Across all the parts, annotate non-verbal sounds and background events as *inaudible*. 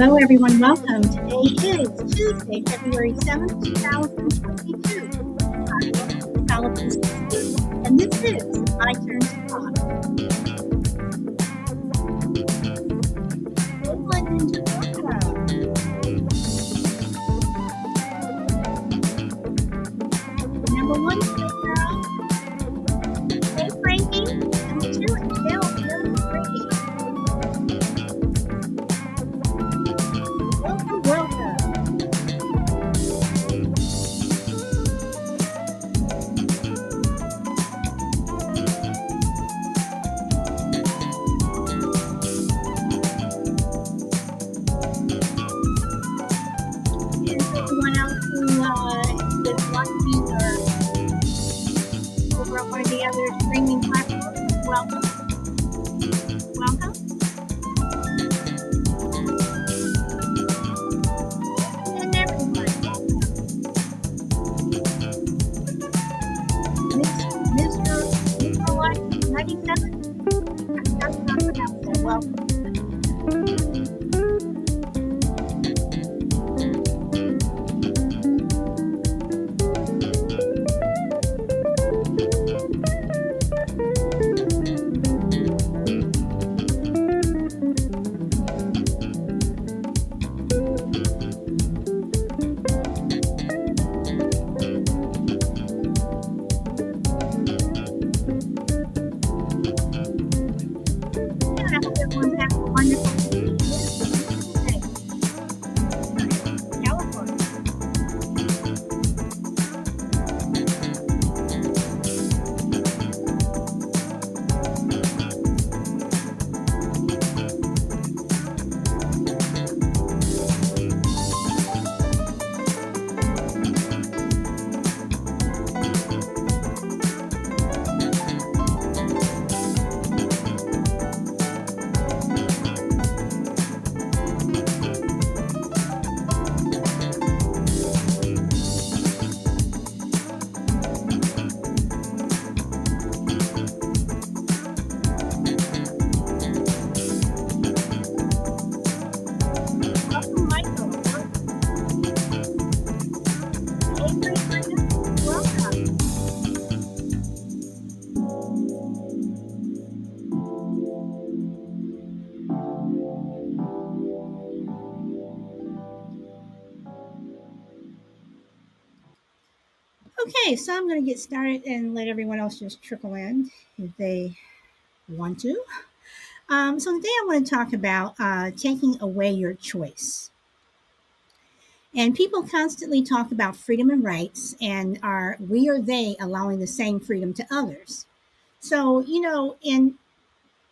Hello, everyone. Welcome. Today is Tuesday, February 7th, 2022. I'm Sullivan, and this is My Turn to Talk. So I'm going to get started and let everyone else just trickle in if they want to. Um, so today I want to talk about uh, taking away your choice. And people constantly talk about freedom and rights, and are we or they allowing the same freedom to others? So you know, in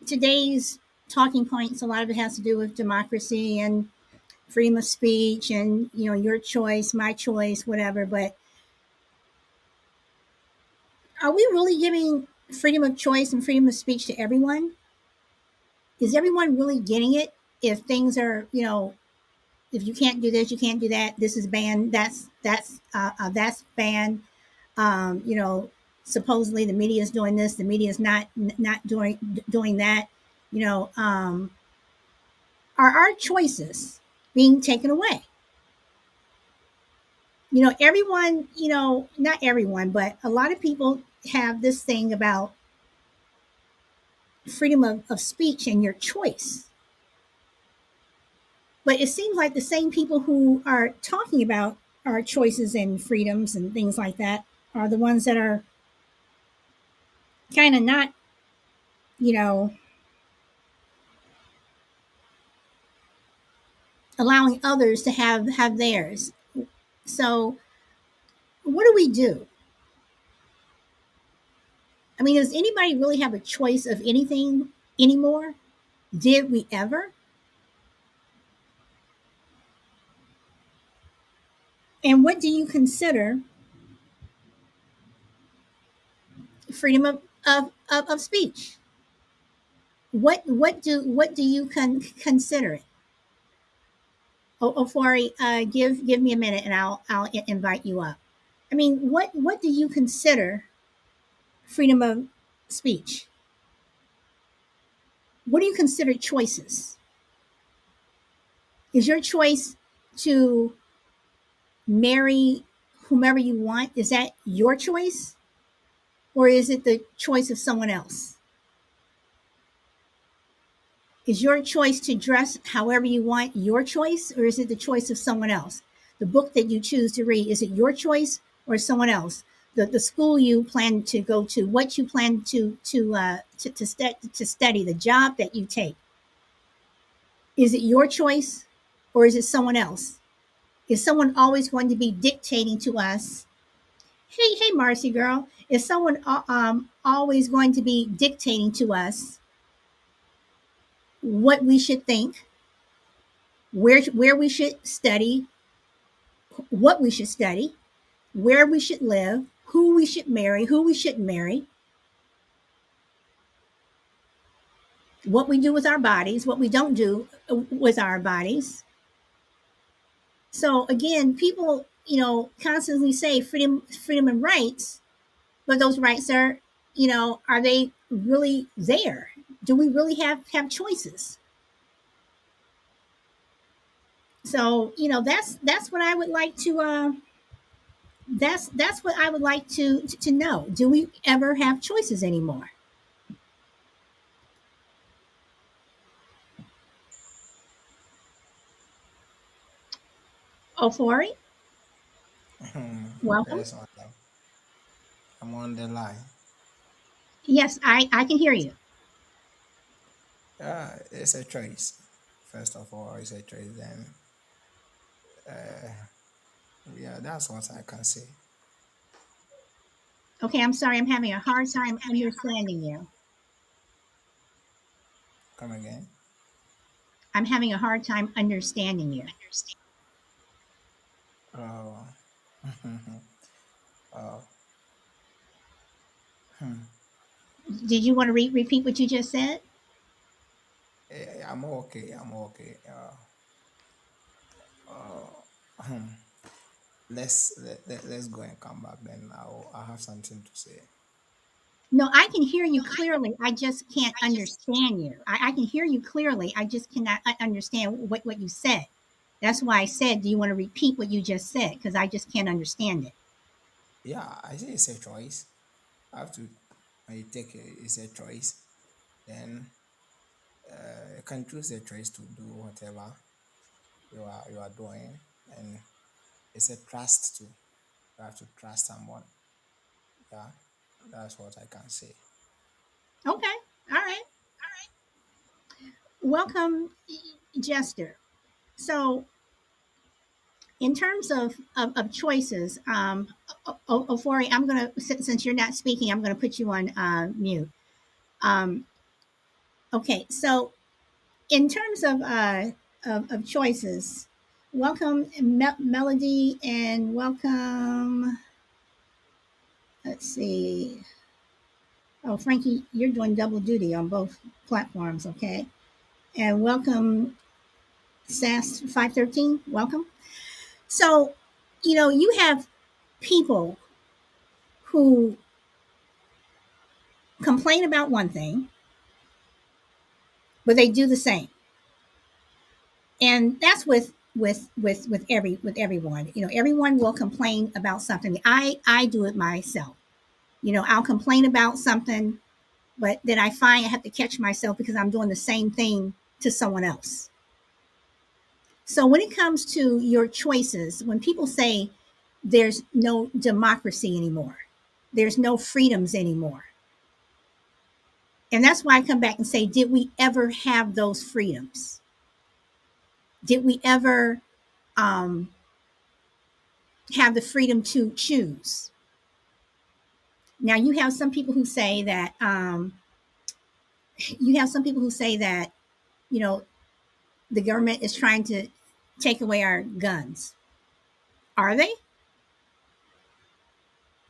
today's talking points, a lot of it has to do with democracy and freedom of speech, and you know, your choice, my choice, whatever. But are we really giving freedom of choice and freedom of speech to everyone? Is everyone really getting it? If things are, you know, if you can't do this, you can't do that. This is banned. That's that's uh, uh, that's banned. Um, you know, supposedly the media is doing this. The media is not not doing doing that. You know, um, are our choices being taken away? You know, everyone. You know, not everyone, but a lot of people have this thing about freedom of, of speech and your choice. But it seems like the same people who are talking about our choices and freedoms and things like that are the ones that are kind of not, you know, allowing others to have have theirs. So, what do we do? I mean, does anybody really have a choice of anything anymore? Did we ever? And what do you consider freedom of, of, of, of speech? What what do what do you con- consider it? Oh, Ofori, uh, give give me a minute, and I'll I'll invite you up. I mean, what what do you consider freedom of speech? What do you consider choices? Is your choice to marry whomever you want? Is that your choice? Or is it the choice of someone else? Is your choice to dress however you want your choice, or is it the choice of someone else? The book that you choose to read, is it your choice or someone else? The, the school you plan to go to, what you plan to to uh, to to, stu- to study, the job that you take, is it your choice or is it someone else? Is someone always going to be dictating to us? Hey, hey, Marcy girl, is someone uh, um, always going to be dictating to us what we should think, where where we should study, what we should study, where we should live, who we should marry, who we shouldn't marry, what we do with our bodies, what we don't do uh, with our bodies. So again, people, you know, constantly say freedom, freedom and rights, but those rights are, you know, are they really there? Do we really have have choices? So, you know, that's that's what I would like to uh that's that's what I would like to to know. Do we ever have choices anymore? Ofori, welcome. Yes. I'm on the line. Yes, I I can hear you. Yeah, it's a choice. First of all, it's a choice. Then, uh, yeah, that's what I can say. Okay, I'm sorry. I'm having a hard time understanding you. Come again. I'm having a hard time understanding you. Oh, *laughs* oh, hmm. Did you want to re- repeat what you just said? Eh, I'm okay. I'm okay. Uh, uh, hmm. let's let, let, let's go and come back. Then I'll I have something to say. No, I can hear you clearly. I just can't understand you. I, I can hear you clearly. I just cannot understand what, what you said. That's why I said, do you want to repeat what you just said? Because I just can't understand it. Yeah, I say it's a choice. I have to. I take it, it's a choice. Then uh, you can choose the choice to do whatever you are you are doing, and it's a trust too. You have to trust someone. Yeah, that's what I can say. Okay. All right. Welcome, Jester. So, in terms of, of, of choices, um, Ofori, I'm going to, since you're not speaking, I'm to put you on uh, mute. Um, okay. So, in terms of, uh, of, of choices, welcome, Mel- Melody, and welcome, let's see. Oh, Frankie, you're doing double duty on both platforms, okay? And welcome, SAS 513. Welcome. So, you know, you have people who complain about one thing, but they do the same. And that's with with with with every with everyone. You know, everyone will complain about something. I I do it myself. You know, I'll complain about something, but then I find I have to catch myself because I'm doing the same thing to someone else. So when it comes to your choices, when people say there's no democracy anymore, there's no freedoms anymore. And that's why I come back and say, did we ever have those freedoms? Did we ever um, have the freedom to choose? Now, you have some people who say that, um, you have some people who say that, you know, the government is trying to take away our guns. Are they?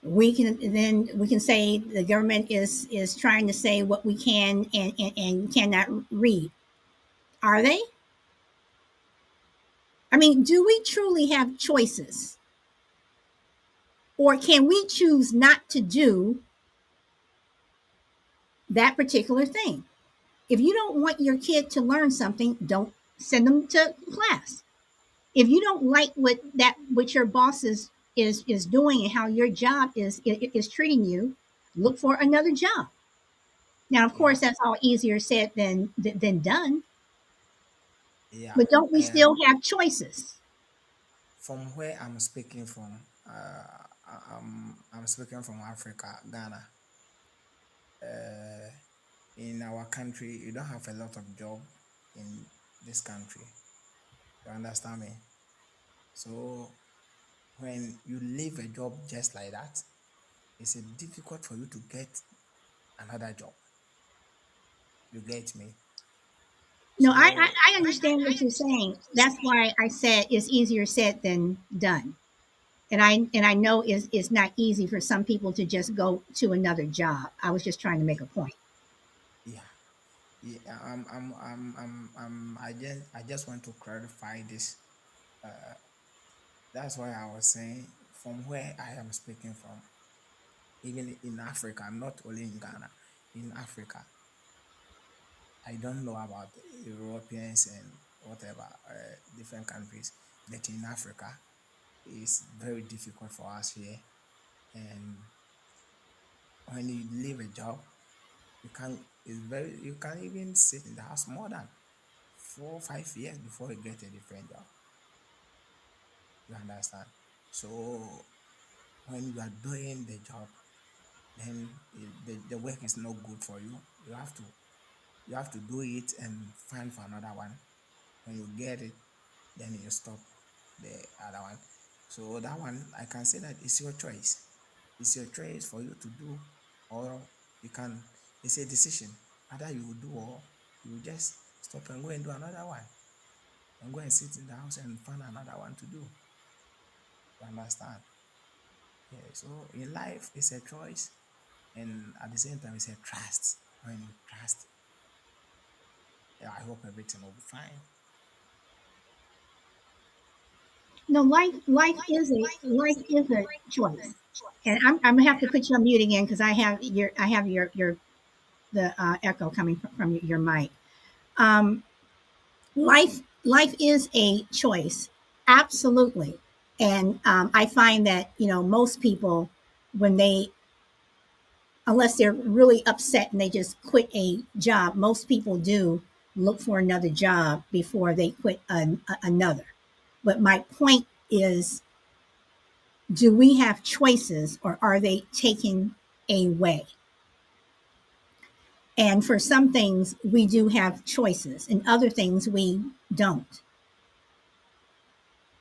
We can then we can say the government is is trying to say what we can and, and, and cannot read. Are they? I mean do we truly have choices? Or can we choose not to do that particular thing? If you don't want your kid to learn something don't send them to class. If you don't like what that what your boss is is is doing and how your job is is treating you, look for another job. Now, of course, that's all easier said than than done. yeah. But don't we And still have choices? from where I'm speaking from, uh, I'm I'm speaking from Africa, Ghana. Uh, in our country, you don't have a lot of job in this country. You understand me? So when you leave a job just like that, it's uh, difficult for you to get another job. You get me? No, I, I, I understand what you're saying. That's why I said it's easier said than done. And I and I know it's, it's not easy for some people to just go to another job. I was just trying to make a point. yeah, yeah. I'm I'm I'm I'm, I'm I just I just want to clarify this. Uh, That's why I was saying from where I am speaking from, even in Africa, not only in Ghana, in Africa, I don't know about Europeans and whatever uh, different countries, but in Africa, it's very difficult for us here. And when you leave a job, you can it's very you can even sit in the house more than four five years before you get a different job. You understand? So when you are doing the job, then the, the work is not good for you. You have to you have to do it and find for another one. When you get it, then you stop the other one. So that one I can say that it's your choice. It's your choice for you to do, or you can. It's a decision. Either you will do or you just stop and go and do another one, and go and sit in the house and find another one to do. You understand? Yeah. So in life, it's a choice, and at the same time, it's a trust. When you trust, yeah, I hope everything will be fine. No, life life is a life is a choice. And I'm, I'm gonna have to put you on mute again because I have your I have your your the uh, echo coming from, from your mic. Um, life life is a choice, absolutely. And um, I find that you know most people when they unless they're really upset and they just quit a job, most people do look for another job before they quit an, a- another. But my point is do we have choices or are they taken away? And for some things, we do have choices, and other things we don't.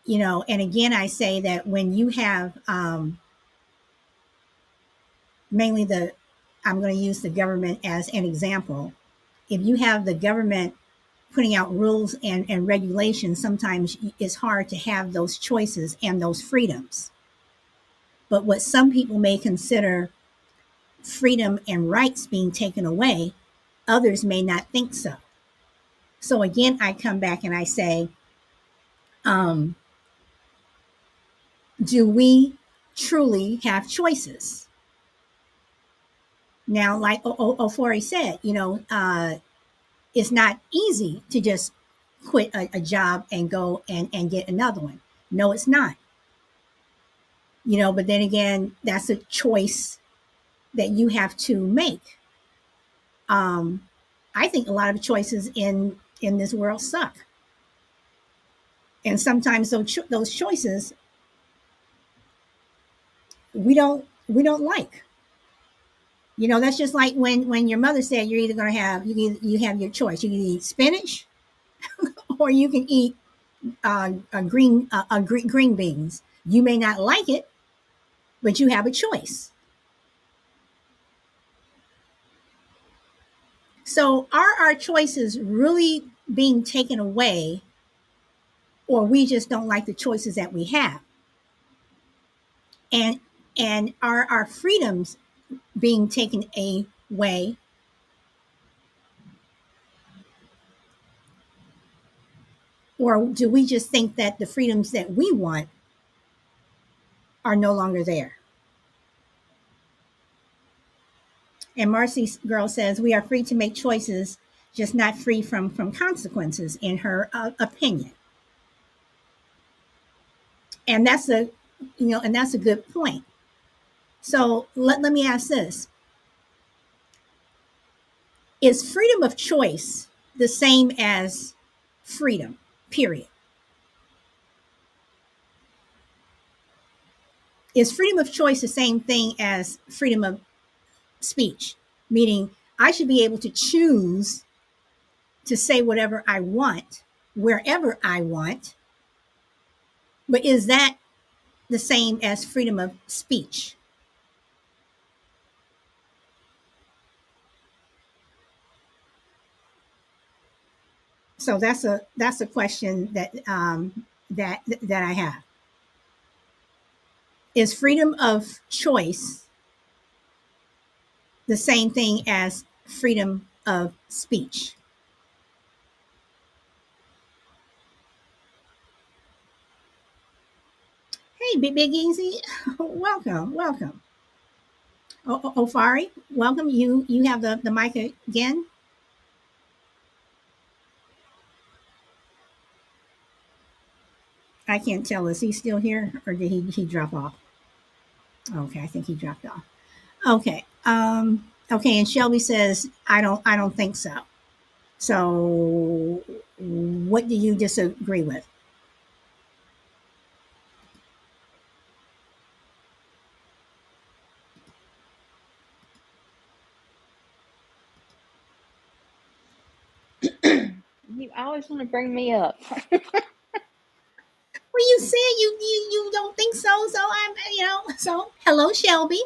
You know, and again, I say that when you have um, mainly the, I'm going to use the government as an example. If you have the government putting out rules and, and regulations, sometimes it's hard to have those choices and those freedoms. But what some people may consider freedom and rights being taken away, others may not think so. So again, I come back and I say, um, do we truly have choices? Now, like Ofori said, you know, uh, it's not easy to just quit a, a job and go and, and get another one. No, it's not. You know, but then again, that's a choice that you have to make. Um, I think a lot of choices in in this world suck, and sometimes those cho- those choices we don't we don't like. You know, that's just like when when your mother said you're either going to have you can, you have your choice. You can eat spinach *laughs* or you can eat uh, a green uh, a green, green beans. You may not like it, but you have a choice. So are our choices really being taken away or we just don't like the choices that we have? And and are our freedoms being taken away or do we just think that the freedoms that we want are no longer there? And Marcy Girl says, We are free to make choices just not free from from consequences in her uh, opinion. And that's a you know, and that's a good point. So let, let me ask this. Is freedom of choice the same as freedom, period? Is freedom of choice the same thing as freedom of speech? Meaning, I should be able to choose to say whatever I want, wherever I want. But is that the same as freedom of speech? So that's a that's a question that um, that that I have. Is freedom of choice the same thing as freedom of speech? Hey, Big Big Easy, *laughs* welcome, welcome. O- Ofori, welcome. You you have the, the mic again. I can't tell. Is he still here or did he, he drop off? Okay, I think he dropped off. Okay. Um, okay, and Shelby says, I don't I don't think so. So what do you disagree with? You always want to bring me up. *laughs* Well, you said you you you don't think so, so I'm you know so hello Shelby.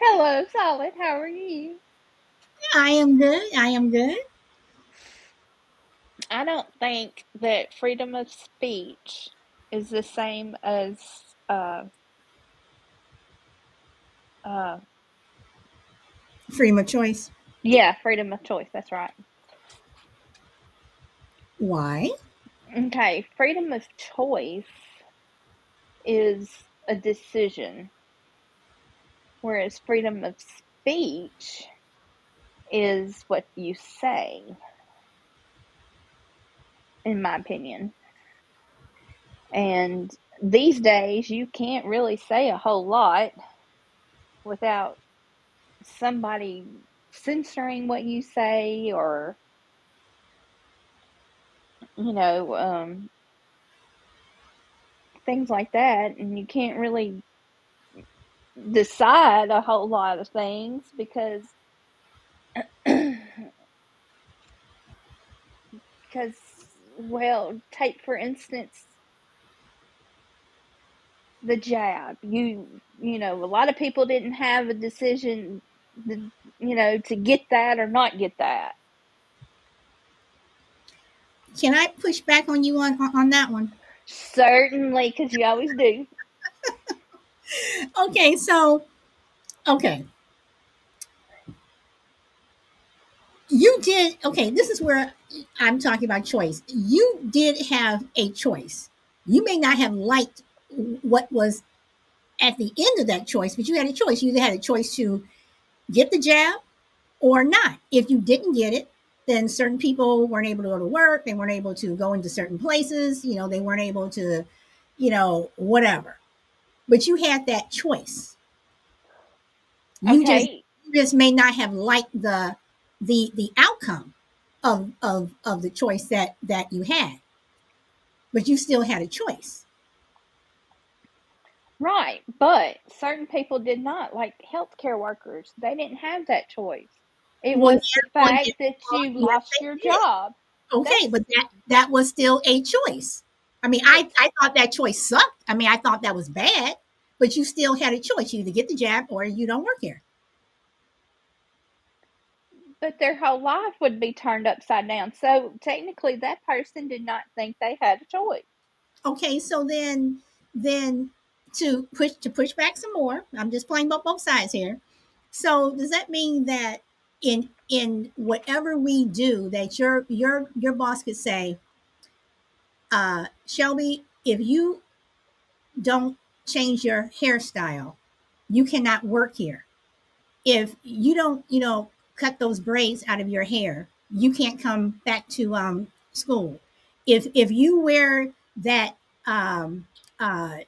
Hello, Solid. How are you? I am good. I am good. I don't think that freedom of speech is the same as uh, uh, Freedom of choice. yeah, freedom of choice. That's right. Why? Okay, freedom of choice is a decision, whereas freedom of speech is what you say, in my opinion. And these days, you can't really say a whole lot without somebody censoring what you say or, you know, um, things like that. And you can't really decide a whole lot of things because *clears throat* because well take for instance the jab you you know a lot of people didn't have a decision you know to get that or not get that Can I push back on you on on that one? Certainly because you always do *laughs* Okay, so okay. You did okay, this is where I'm talking about choice. You did have a choice. You may not have liked what was at the end of that choice, but you had a choice. You had a choice to get the jab or not. If you didn't get it, then certain people weren't able to go to work, they weren't able to go into certain places, you know, they weren't able to, you know, whatever. But you had that choice. You just okay you just may not have liked the the the outcome of of of the choice that that you had, but you still had a choice. right but certain people did not like healthcare workers they didn't have that choice it was the fact that you lost your job Okay, that's but that that was still a choice. I mean, I I thought that choice sucked. I mean, I thought that was bad, but you still had a choice. You either get the job or you don't work here. But their whole life would be turned upside down. So technically, that person did not think they had a choice. Okay, so then then to push to push back some more, I'm just playing both, both sides here. So does that mean that in in whatever we do, that your your your boss could say, uh, Shelby, if you don't change your hairstyle, you cannot work here. If you don't, you know, cut those braids out of your hair, you can't come back to um, school. If if you wear that um, uh,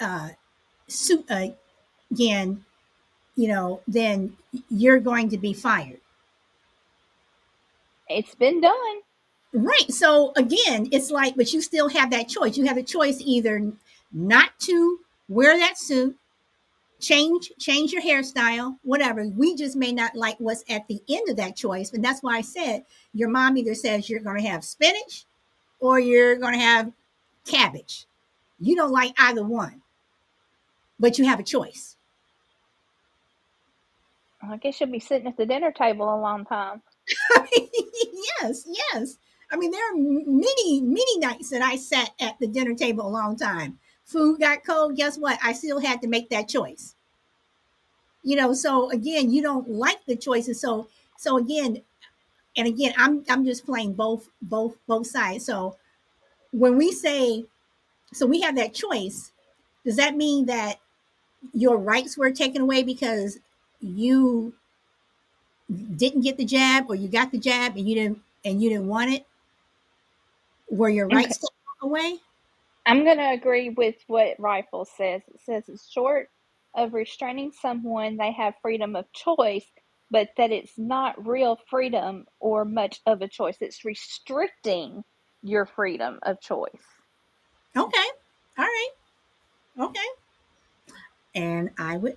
uh, suit again, you know, then you're going to be fired. It's been done. Right. So again, it's like, but you still have that choice. You have a choice either not to wear that suit, change change your hairstyle, whatever. We just may not like what's at the end of that choice, and that's why I said your mom either says you're going to have spinach or you're going to have cabbage. You don't like either one, but you have a choice. I guess you'll be sitting at the dinner table a long time. *laughs* yes, yes. I mean, there are many, many nights that I sat at the dinner table a long time. Food got cold. Guess what? I still had to make that choice. You know, so again, you don't like the choices. So, so again, and again, I'm I'm just playing both both both sides. So when we say, so we have that choice, does that mean that your rights were taken away because you didn't get the jab or you got the jab and you didn't and you didn't want it were your rights taken away i'm going to agree with what rifle says. It says it's short of restraining someone they have freedom of choice but that it's not real freedom or much of a choice. It's restricting your freedom of choice. Okay. All right. Okay. And i would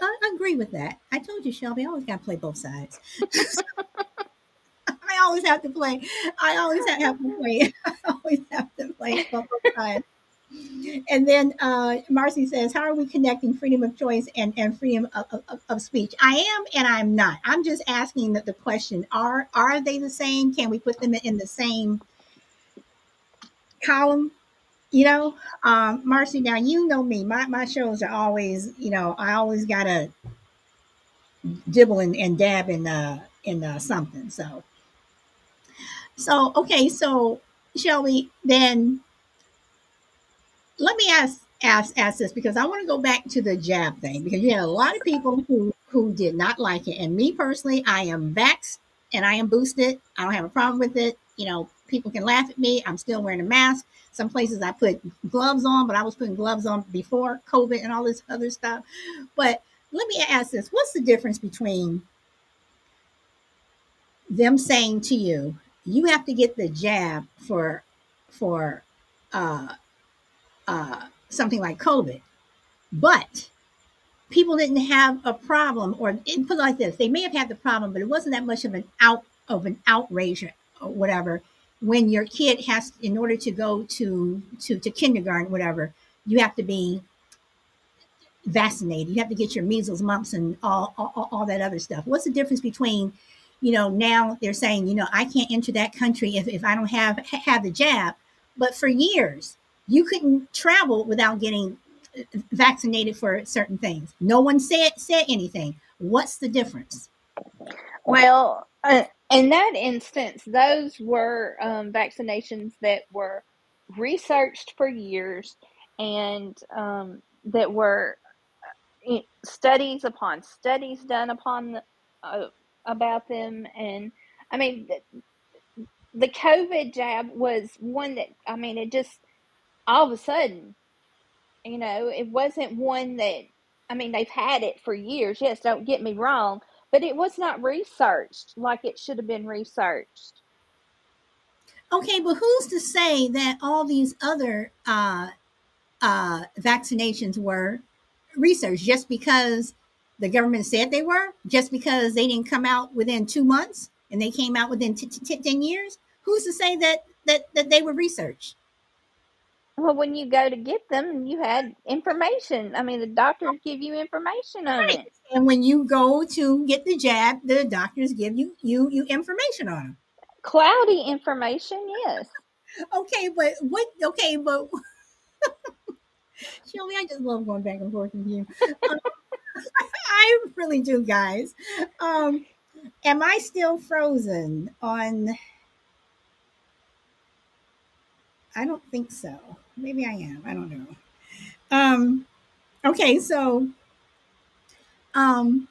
I agree with that. I told you, Shelby, I always got to play both sides. *laughs* I always have to play. I always have to play. *laughs* I always have to play both sides. And then uh, Marcy says, How are we connecting freedom of choice and, and freedom of, of, of speech? I am and I'm not. I'm just asking that the question are are they the same? Can we put them in the same column? You know, um, Marcy, now you know me. My my shows are always, you know, I always gotta dibble and, and dab in uh in uh, something. So so okay, so Shelby, then let me ask ask ask this because I want to go back to the jab thing because you had a lot of people who who did not like it. And me personally, I am vaxxed and I am boosted. I don't have a problem with it. You know, people can laugh at me. I'm still wearing a mask. Some places I put gloves on, but I was putting gloves on before COVID and all this other stuff. But let me ask this what's the difference between them saying to you, you have to get the jab for for uh, uh, something like COVID, but people didn't have a problem, or put like this: they may have had the problem, but it wasn't that much of an out of an outrage or whatever when your kid has in order to go to to to kindergarten whatever you have to be vaccinated. You have to get your measles mumps and all, all all that other stuff. What's the difference between you know now they're saying you know i can't enter that country if, if i don't have have the jab. But for years you couldn't travel without getting vaccinated for certain things. No one said said anything. What's the difference? Well uh, in that instance, those were um, vaccinations that were researched for years and um, that were uh, studies upon studies done upon uh, about them. And I mean, the, the COVID jab was one that I mean, it just all of a sudden, you know, it wasn't one that I mean, they've had it for years. Yes, don't get me wrong, but it was not researched like it should have been researched. Okay, but who's to say that all these other uh, uh, vaccinations were researched just because the government said they were, just because they didn't come out within two months and they came out within t- t- 10 years? Who's to say that, that, that they were researched? Well, when you go to get them, you had information. I mean, the doctors give you information on right. it. And when you go to get the jab, the doctors give you you you information on them. Cloudy information, yes. okay, but what? Okay, but *laughs* Shelby, I just love going back and forth with you. Um, *laughs* I really do, guys. Um, am I still frozen on? I don't think so. Maybe I am. I don't know. Um, okay, so um,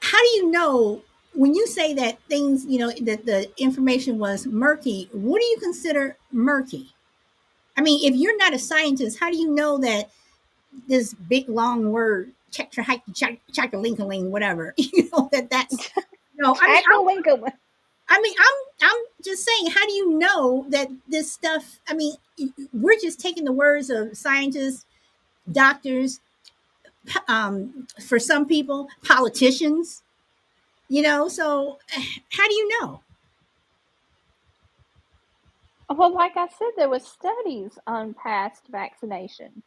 how do you know when you say that things, you know, that the information was murky, what do you consider murky? I mean, if you're not a scientist, how do you know that this big long word, chakalinkaling, whatever, *laughs* you know, that that's, *laughs* no, I mean, I'm, I mean, I'm, I'm just saying, how do you know that this stuff, I mean, we're just taking the words of scientists, doctors, um, for some people, politicians, you know, so *sighs* how do you know? Well, like I said, there was studies on past vaccinations.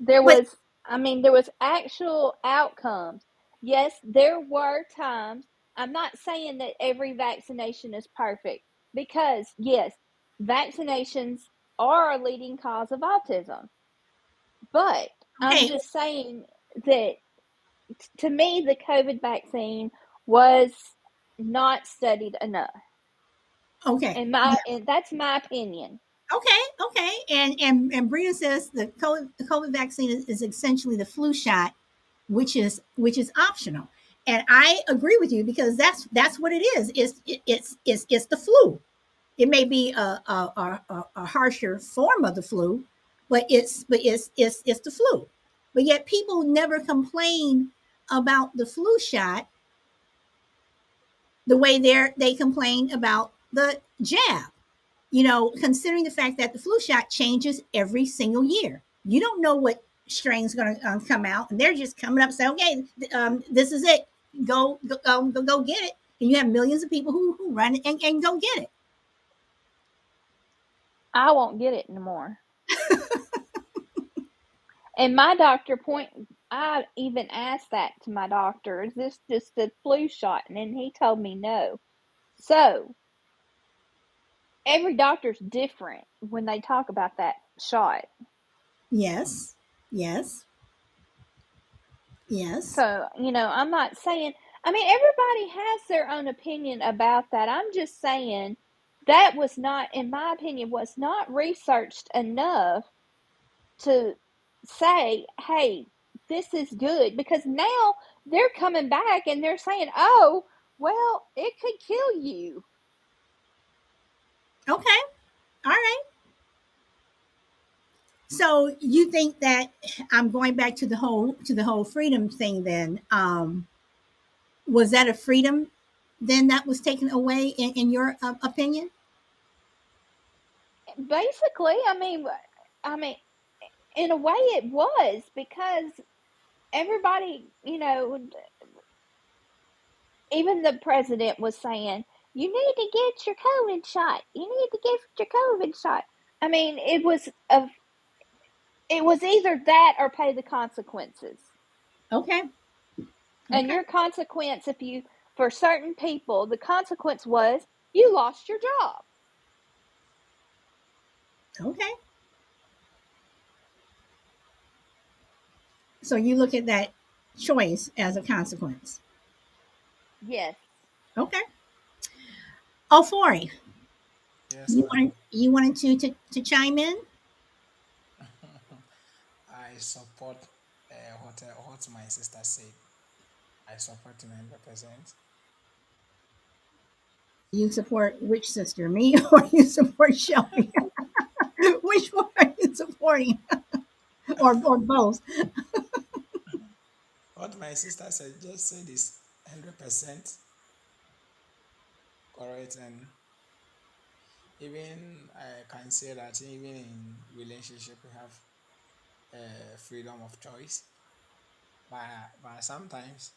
There was, I mean, there was actual outcomes. Yes, there were times. I'm not saying that every vaccination is perfect because, yes, vaccinations are a leading cause of autism. But. I'm just saying that to me, the COVID vaccine was not studied enough. Okay. And my and that's my opinion. Okay, okay. And and and Brina says the COVID, the COVID vaccine is, is essentially the flu shot, which is which is optional. And I agree with you because that's that's what it is. It's it, it's it's it's the flu. It may be a, a, a, a harsher form of the flu, but it's but it's it's it's the flu. But yet people never complain about the flu shot the way they they complain about the jab. You know, considering the fact that the flu shot changes every single year, you don't know what strain's going to um, come out, and they're just coming up saying, "Okay, um, this is it. Go, go, go, go get it." And you have millions of people who, who run and, and go get it. I won't get it anymore. and my doctor point I even asked that to my doctor, is this just a flu shot? And then he told me no. So every doctor's different when they talk about that shot. Yes. Yes. Yes. So, you know, I'm not saying I mean everybody has their own opinion about that. I'm just saying that was not in my opinion was not researched enough to say, "Hey, this is good because now they're coming back and they're saying, "Oh, well, it could kill you." Okay. All right. So you think that I'm going back to the whole to the whole freedom thing then um was that a freedom then that was taken away in, in your uh, opinion? Basically, I mean I mean in a way it was because everybody, you know, even the president was saying, you need to get your COVID shot. You need to get your COVID shot. I mean, it was a, it was either that or pay the consequences. Okay. okay. And your consequence, if you, for certain people, the consequence was you lost your job. Okay. So you look at that choice as a consequence. Yes. Okay. Oh, Forey. Yes. You wanted you wanted to to, to chime in. I support uh, what uh, what my sister said. I support him hundred percent. You support which sister, me *laughs* or you support Shelby? *laughs* which one are you supporting? *laughs* or or both? what my sister said just said is hundred percent correct and even I can say that even in relationship we have uh, freedom of choice. But but sometimes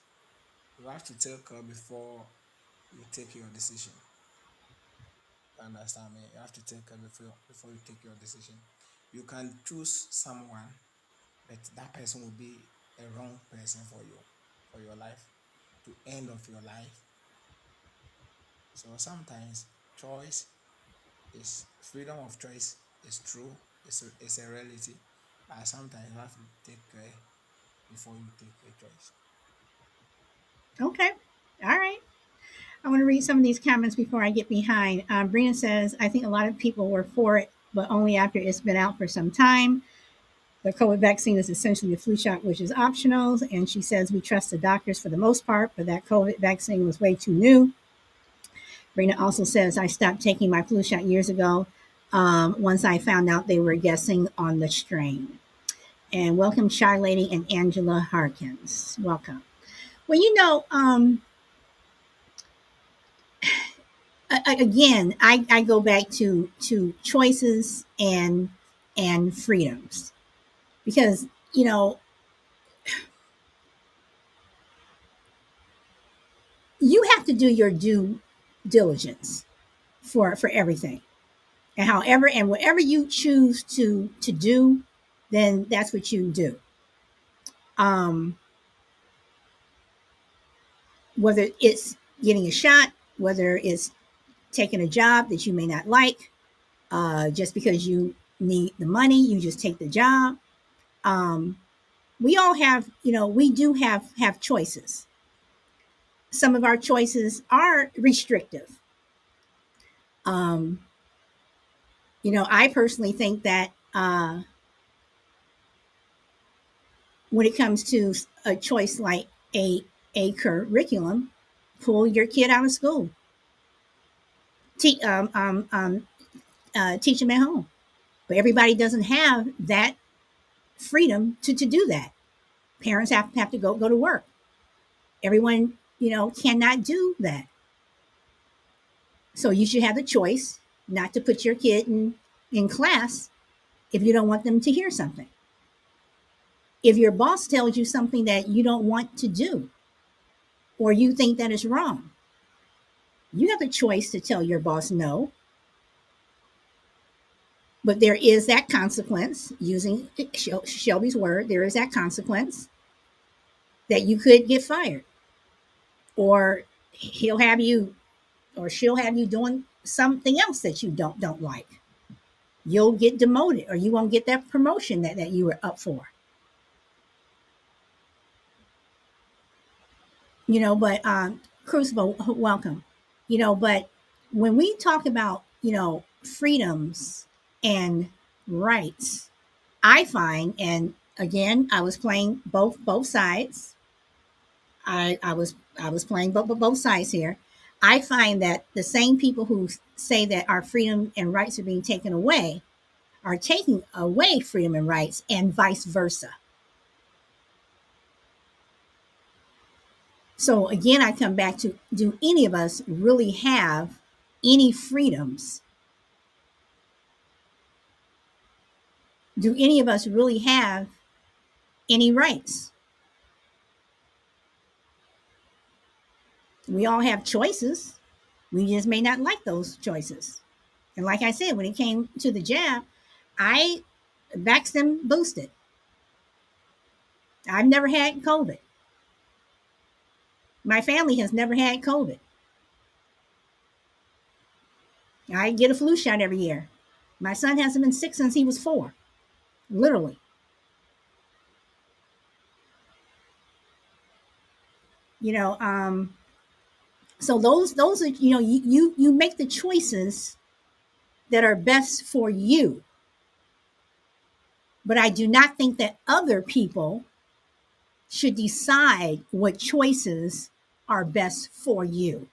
you have to take care before you take your decision. You understand me? You have to take care before before you take your decision. You can choose someone but that person will be a wrong person for you for your life to end of your life. So sometimes choice is freedom of choice is true it's a, it's a reality but sometimes you have to take care before you take a choice Okay. All right. I want to read some of these comments before I get behind. Um, Brina says, I think a lot of people were for it, but only after it's been out for some time. the COVID vaccine is essentially a flu shot, which is optional. And she says we trust the doctors for the most part, but that COVID vaccine was way too new. Rena also says I stopped taking my flu shot years ago um, once I found out they were guessing on the strain. And welcome, Lady and Angela Harkins. Welcome. Well, you know, um, again, I, I go back to to choices and and freedoms because you know you have to do your due diligence for for everything and however and whatever you choose to to do then that's what you do. Um whether it's getting a shot whether it's taking a job that you may not like uh, just because you need the money you just take the job. Um, we all have you know we do have have choices. Some of our choices are restrictive. Um, you know i personally think that uh, when it comes to a choice like a a curriculum pull your kid out of school te- um, um, um, uh, teach them at home. But everybody doesn't have that freedom to, to do that. Parents have, have to go go to work. Everyone, you know, cannot do that. So you should have the choice not to put your kid in, in class if you don't want them to hear something. If your boss tells you something that you don't want to do, or you think that is wrong, you have a choice to tell your boss no. But there is that consequence, using Shelby's word, there is that consequence that you could get fired. Or he'll have you or she'll have you doing something else that you don't don't like. You'll get demoted or you won't get that promotion that, that you were up for. You know, but um Crucible, *laughs* welcome you know, but when we talk about, you know, freedoms and rights, I find, and again, I was playing both both sides. I, I was I was playing both, both sides here. I find that the same people who say that our freedom and rights are being taken away are taking away freedom and rights, and vice versa. So again, I come back to do any of us really have any freedoms? Do any of us really have any rights? We all have choices. We just may not like those choices. And like I said, when it came to the jab, I vaxxed them boosted. I've never had COVID. My family has never had COVID. I get a flu shot every year. My son hasn't been sick since he was four, literally. You know, um, so those those are you know you you you make the choices that are best for you. But I do not think that other people should decide what choices are best for you.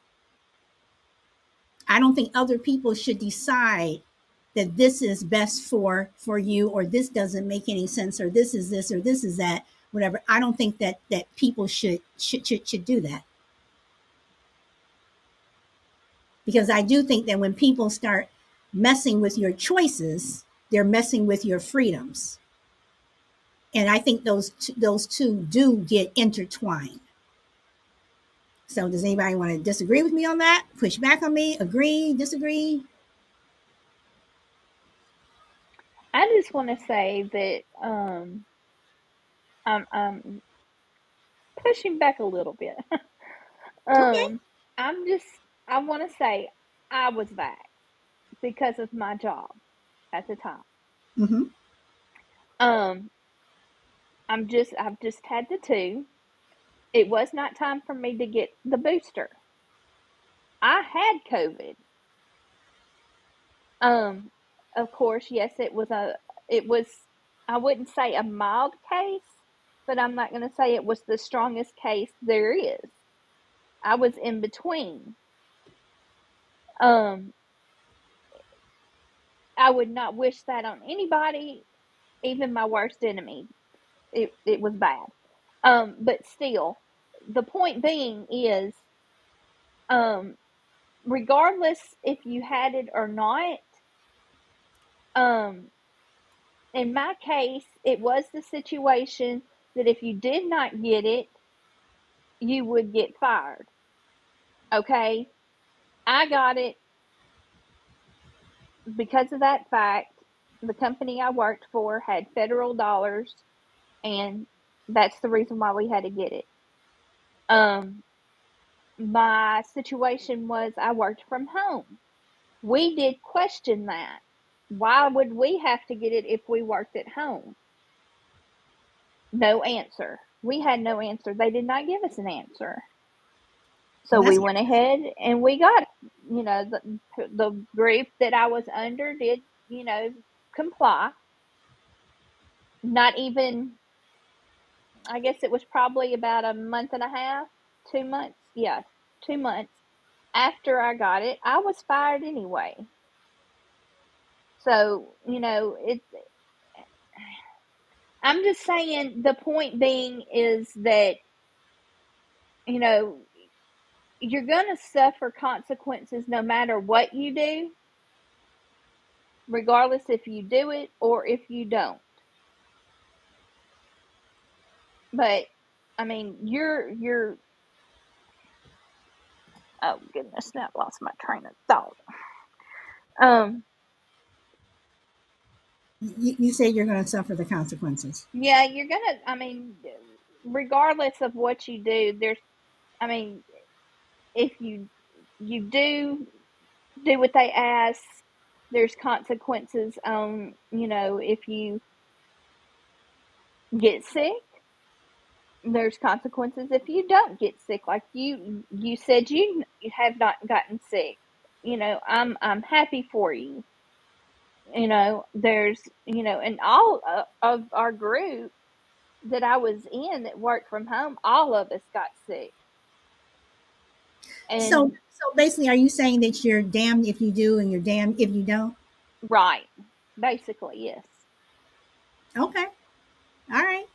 I don't think other people should decide that this is best for for you or this doesn't make any sense or this is this or this is that whatever i don't think that that people should should should, should do that because i do think that when people start messing with your choices they're messing with your freedoms and I think those two, those two do get intertwined. So, does anybody want to disagree with me on that? Push back on me? Agree? Disagree? I just want to say that um, I'm, I'm pushing back a little bit. *laughs* um, okay. I'm just, I want to say I was back because of my job at the time. Mm-hmm. Um, I'm just I've just had the two. It was not time for me to get the booster. I had COVID. Um, of course, yes, it was a it was I wouldn't say a mild case, but I'm not going to say it was the strongest case there is. I was in between. Um, I would not wish that on anybody, even my worst enemy. It it was bad. Um, but still, the point being is, um, regardless if you had it or not, um, in my case, it was the situation that if you did not get it, you would get fired. Okay? I got it because of that fact. The company I worked for had federal dollars, and that's the reason why we had to get it. Um, my situation was I worked from home. We did question that. Why would we have to get it if we worked at home? No answer. We had no answer. They did not give us an answer. So That's we went ahead and we got, you know, the, the group that I was under did, you know, comply. Not even, I guess it was probably about a month and a half, two months. Yeah, two months after I got it. I was fired anyway. So, you know, it's, I'm just saying the point being is that, you know, you're going to suffer consequences no matter what you do, regardless if you do it or if you don't. But I mean, you're you're oh goodness, now I lost my train of thought. Um, you, you say you're going to suffer the consequences. yeah, you're gonna. I mean, regardless of what you do, there's. I mean, if you you do do what they ask, there's consequences on. You know, if you get sick, there's consequences if you don't get sick. Like you you said you have not gotten sick. You know, I'm I'm happy for you. You know, there's you know, and all of our group that I was in that worked from home, all of us got sick. And So, so basically, are you saying that you're damned if you do and you're damned if you don't? right, basically, yes. Okay. All right.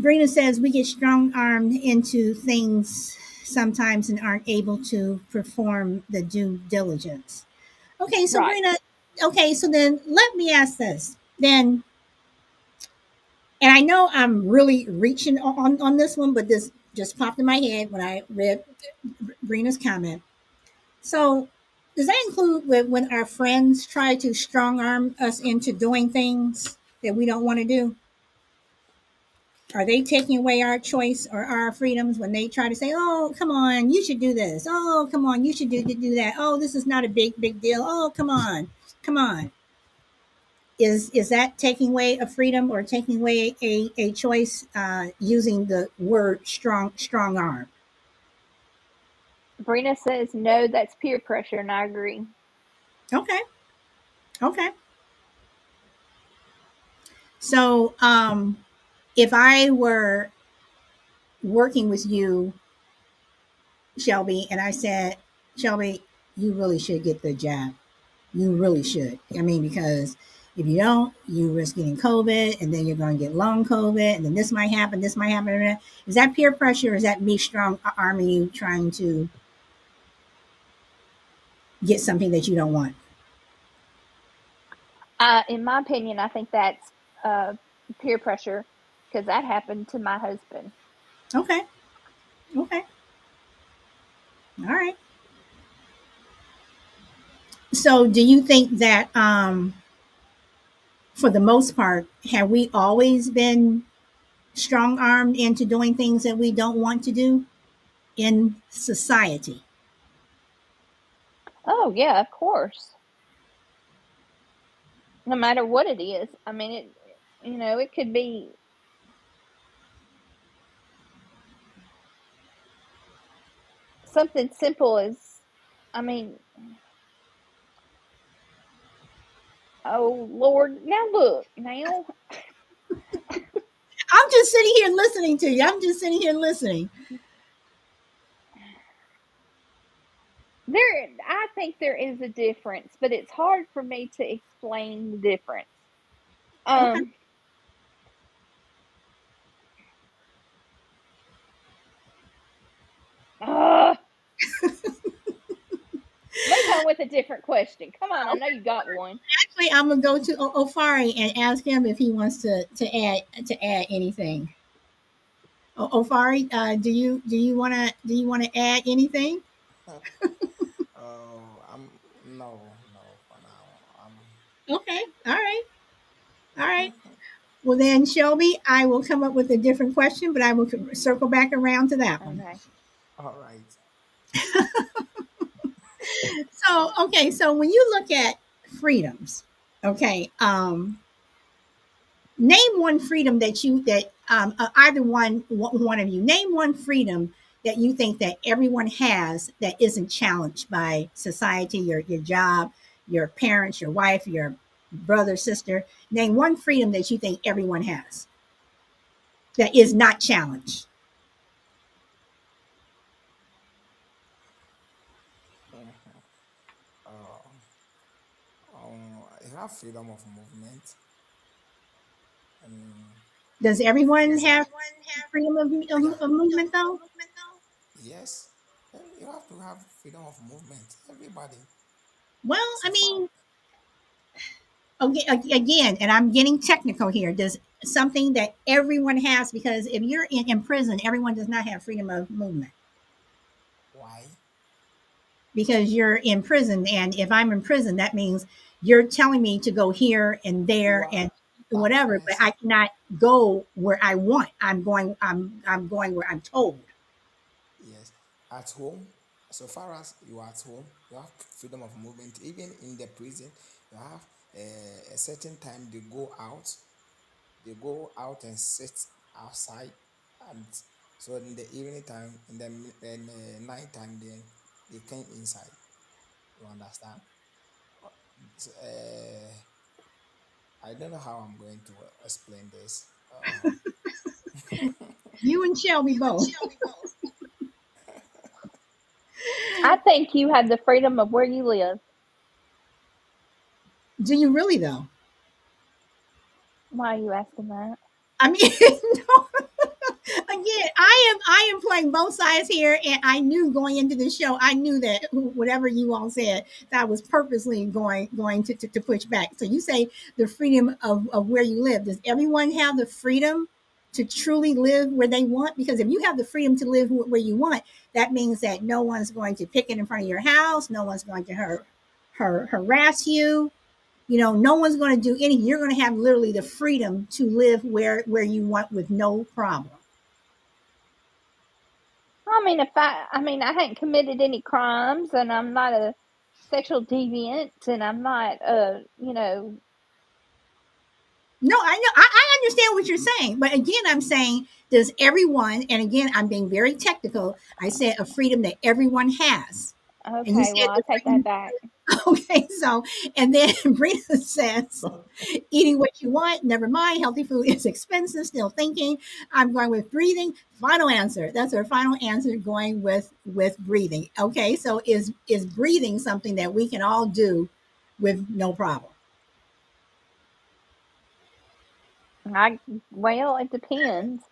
Brina says we get strong armed into things sometimes and aren't able to perform the due diligence. Okay, so Right. Brina, okay, so then let me ask this. Then, and I know I'm really reaching on, on this one, but this just popped in my head when I read Brina's comment. So, does that include when, when our friends try to strong arm us into doing things that we don't want to do? Are they taking away our choice or our freedoms when they try to say, "Oh, come on, you should do this. Oh, come on, you should do do that. Oh, this is not a big big deal. Oh, come on, come on." Is is that taking away a freedom or taking away a a choice uh, using the word strong strong arm? Brina says no, that's peer pressure, and I agree. Okay, okay. So, um, if I were working with you, Shelby, and I said, Shelby, you really should get the jab. You really should. I mean, because if you don't, you risk getting COVID, and then you're going to get long COVID, and then this might happen, this might happen. Is that peer pressure? Is that me strong you, trying to get something that you don't want? Uh, in my opinion, I think that's uh, peer pressure because that happened to my husband. Okay. Okay. All right. So, do you think that, um, for the most part, have we always been strong armed into doing things that we don't want to do in society? Oh yeah, of course. No matter what it is, I mean it. You know, it could be something simple as, I mean, Oh Lord, now look, now *laughs* I'm just sitting here listening to you. I'm just sitting here listening. there I think there is a difference, but it's hard for me to explain the difference. Um uh, Move on with a different question. Come on, I know you got one. Actually, I'm gonna go to o- Ofori and ask him if he wants to to add to add anything. O- Ofori, uh, do you do you want to do you want to add anything? Oh, *laughs* I'm no, no for now. I'm Okay, all right, all right. Well, then, Shelby, I will come up with a different question, but I will circle back around to that one. Okay. all right. *laughs* So, okay, so when you look at freedoms, okay, um, name one freedom that you that um, uh, either one one of you name one freedom that you think that everyone has that isn't challenged by society, your your job, your parents, your wife, your brother, sister. Name one freedom that you think everyone has that is not challenged. Uh, um, you have freedom of movement. Um, Does everyone have freedom of, of, of movement though? yes, eh, you have to have freedom of movement. Everybody. Well, I mean, okay, again, and I'm getting technical here. Does something that everyone has because if you're in, in prison, everyone does not have freedom of movement why? because you're in prison. And if I'm in prison, that means you're telling me to go here and there are. and whatever, but I cannot go where I want. I'm going. I'm I'm going where I'm told. yes. At home, so far as you are at home, you have freedom of movement. Even in the prison, you have uh, a certain time they go out. They go out and sit outside, and so in the evening time, in the in the night time, then they came inside. You understand? So, uh, I don't know how I'm going to explain this. Uh, *laughs* You and Shelby both. *laughs* I think you have the freedom of where you live. Do you really though? Why are you asking that? I mean, *laughs* no. Again, I am I am playing both sides here, and I knew going into the show, I knew that whatever you all said, that I was purposely going going to, to, to push back. So you say the freedom of, of where you live. Does everyone have the freedom to truly live where they want? Because if you have the freedom to live where you want, that means that no one's going to pick it in front of your house, no one's going to har- har- harass you you know no one's going to do anything you're going to have literally the freedom to live where where you want with no problem I mean, if I, I mean, I hadn't committed any crimes, and I'm not a sexual deviant, and I'm not, uh, you know, no i know I, I understand what you're saying but again i'm saying does everyone and again i'm being very technical i said a freedom that everyone has okay, said well, I'll take that back. *laughs* okay so and then *laughs* Brina says eating what you want never mind healthy food is expensive still thinking i'm going with breathing final answer that's our final answer going with with breathing okay so is is breathing something that we can all do with no problem I, well, it depends.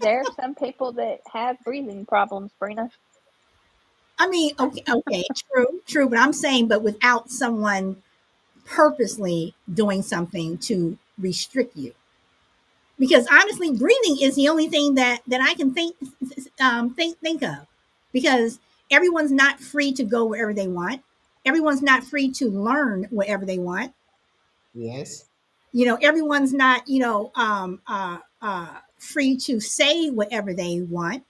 There are some people that have breathing problems, Brina. I mean okay okay true true but i'm saying but without someone purposely doing something to restrict you. Because honestly breathing is the only thing that that i can think um think think of. Because everyone's not free to go wherever they want. Everyone's not free to learn whatever they want. Yes. you know everyone's not you know um uh uh free to say whatever they want.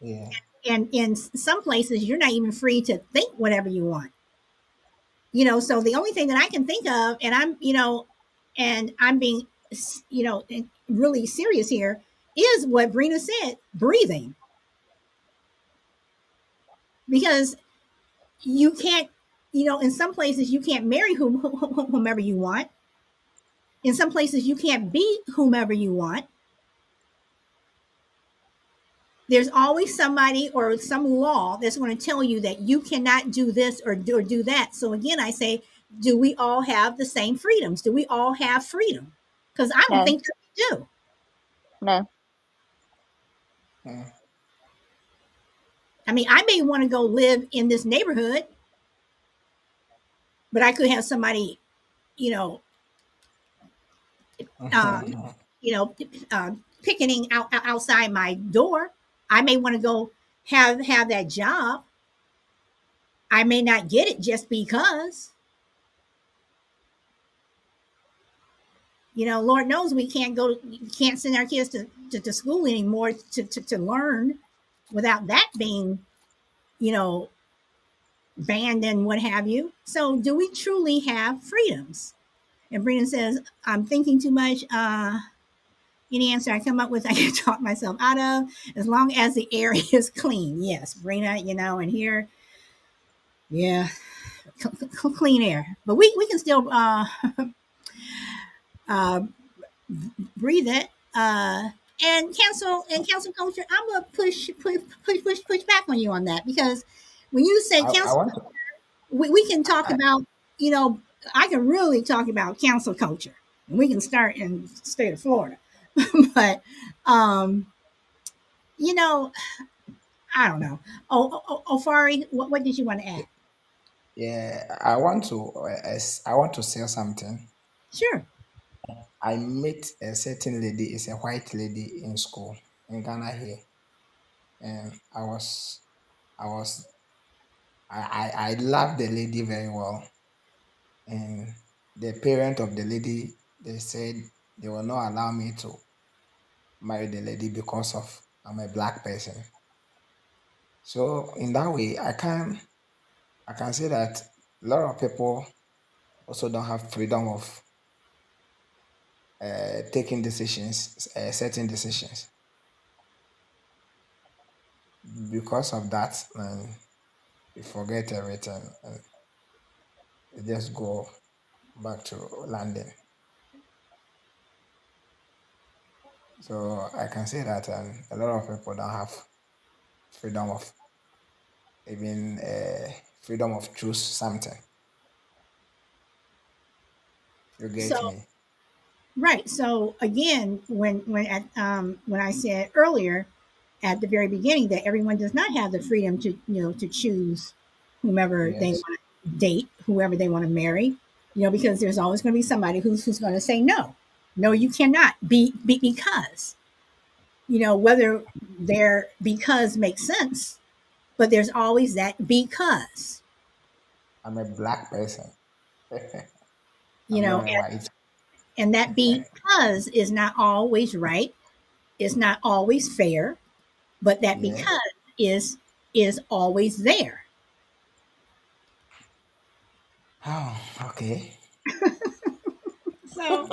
Yeah. And in some places you're not even free to think whatever you want you know so the only thing that i can think of and i'm you know and i'm being you know really serious here is what brina said breathing because you can't you know, in some places you can't marry whom, whomever you want. In some places you can't be whomever you want. There's always somebody or some law that's going to tell you that you cannot do this or do, or do that. So again, I say, do we all have the same freedoms? Do we all have freedom? Because I don't No. think that we do. No. Mm. I mean, I may want to go live in this neighborhood, but I could have somebody, you know, *laughs* Um, you know, uh, picketing out, out- outside my door. I may want to go have have that job. I may not get it just because. You know, Lord knows we can't go, can't send our kids to, to, to school anymore to, to, to learn without that being, you know, banned and what have you. So, do we truly have freedoms? And Brennan says, I'm thinking too much. Uh, any answer I come up with, *laughs* I can talk myself out of as long as the air *laughs* is clean. Yes, Brina, you know, and here, yeah, c- c- clean air. But we, we can still uh, *laughs* uh, breathe it. Uh, and cancel and cancel culture. I'm gonna push push push push push back on you on that because when you say I, I cancel we, we can talk I, about, you know, I can really talk about cancel culture. And we can start in the state of Florida. *laughs* but um, you know, I don't know. Oh, oh, oh Ofori, what, what did you want to add? yeah, I want to. Uh, I want to say something. Sure. I met a certain lady. It's a white lady in school in Ghana here, and I was, I was, I, I, I loved the lady very well. And the parent of the lady, they said they will not allow me to marry the lady because of I'm a black person. So in that way, I can I can say that a lot of people also don't have freedom of uh, taking decisions, uh, certain decisions. Because of that, um, you forget everything and you just go back to London. So I can say that um, a lot of people don't have freedom of even uh, freedom of choose something. You get So me? right. So again, when when at um when I said earlier at the very beginning that everyone does not have the freedom to you know to choose whomever they Yes. want to date, whoever they want to marry, you know, because there's always going to be somebody who's who's going to say no. No, you cannot be, be because you know whether their because makes sense but there's always that because I'm a black person. *laughs* you know and, and that *laughs* because is not always right is not always fair but that Yeah. because is is always there Oh, okay. *laughs* so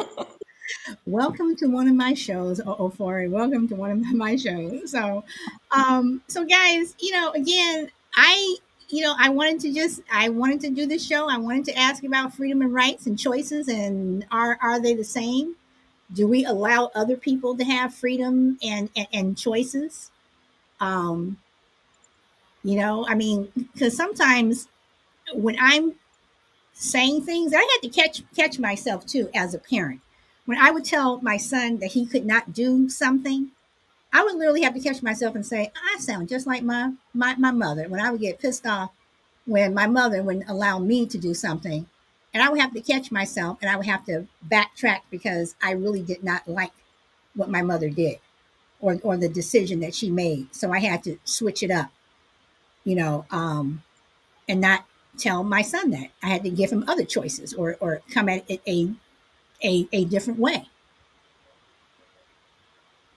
welcome to one of my shows. Oh, for welcome to one of *laughs* my shows. So um so guys you know again i you know i wanted to just i wanted to do this show. I wanted to ask about freedom and rights and choices and are are they the same? Do we allow other people to have freedom and and, and choices? Um you know i mean because sometimes when i'm saying things i had to catch catch myself too as a parent when i would tell my son that he could not do something i would literally have to catch myself and say i sound just like my my, my mother. When i would get pissed off when my mother wouldn't allow me to do something and i would have to catch myself and i would have to backtrack because i really did not like what my mother did or or the decision that she made. So i had to switch it up you know um and not tell my son that. I had to give him other choices or or come at it a a, a different way.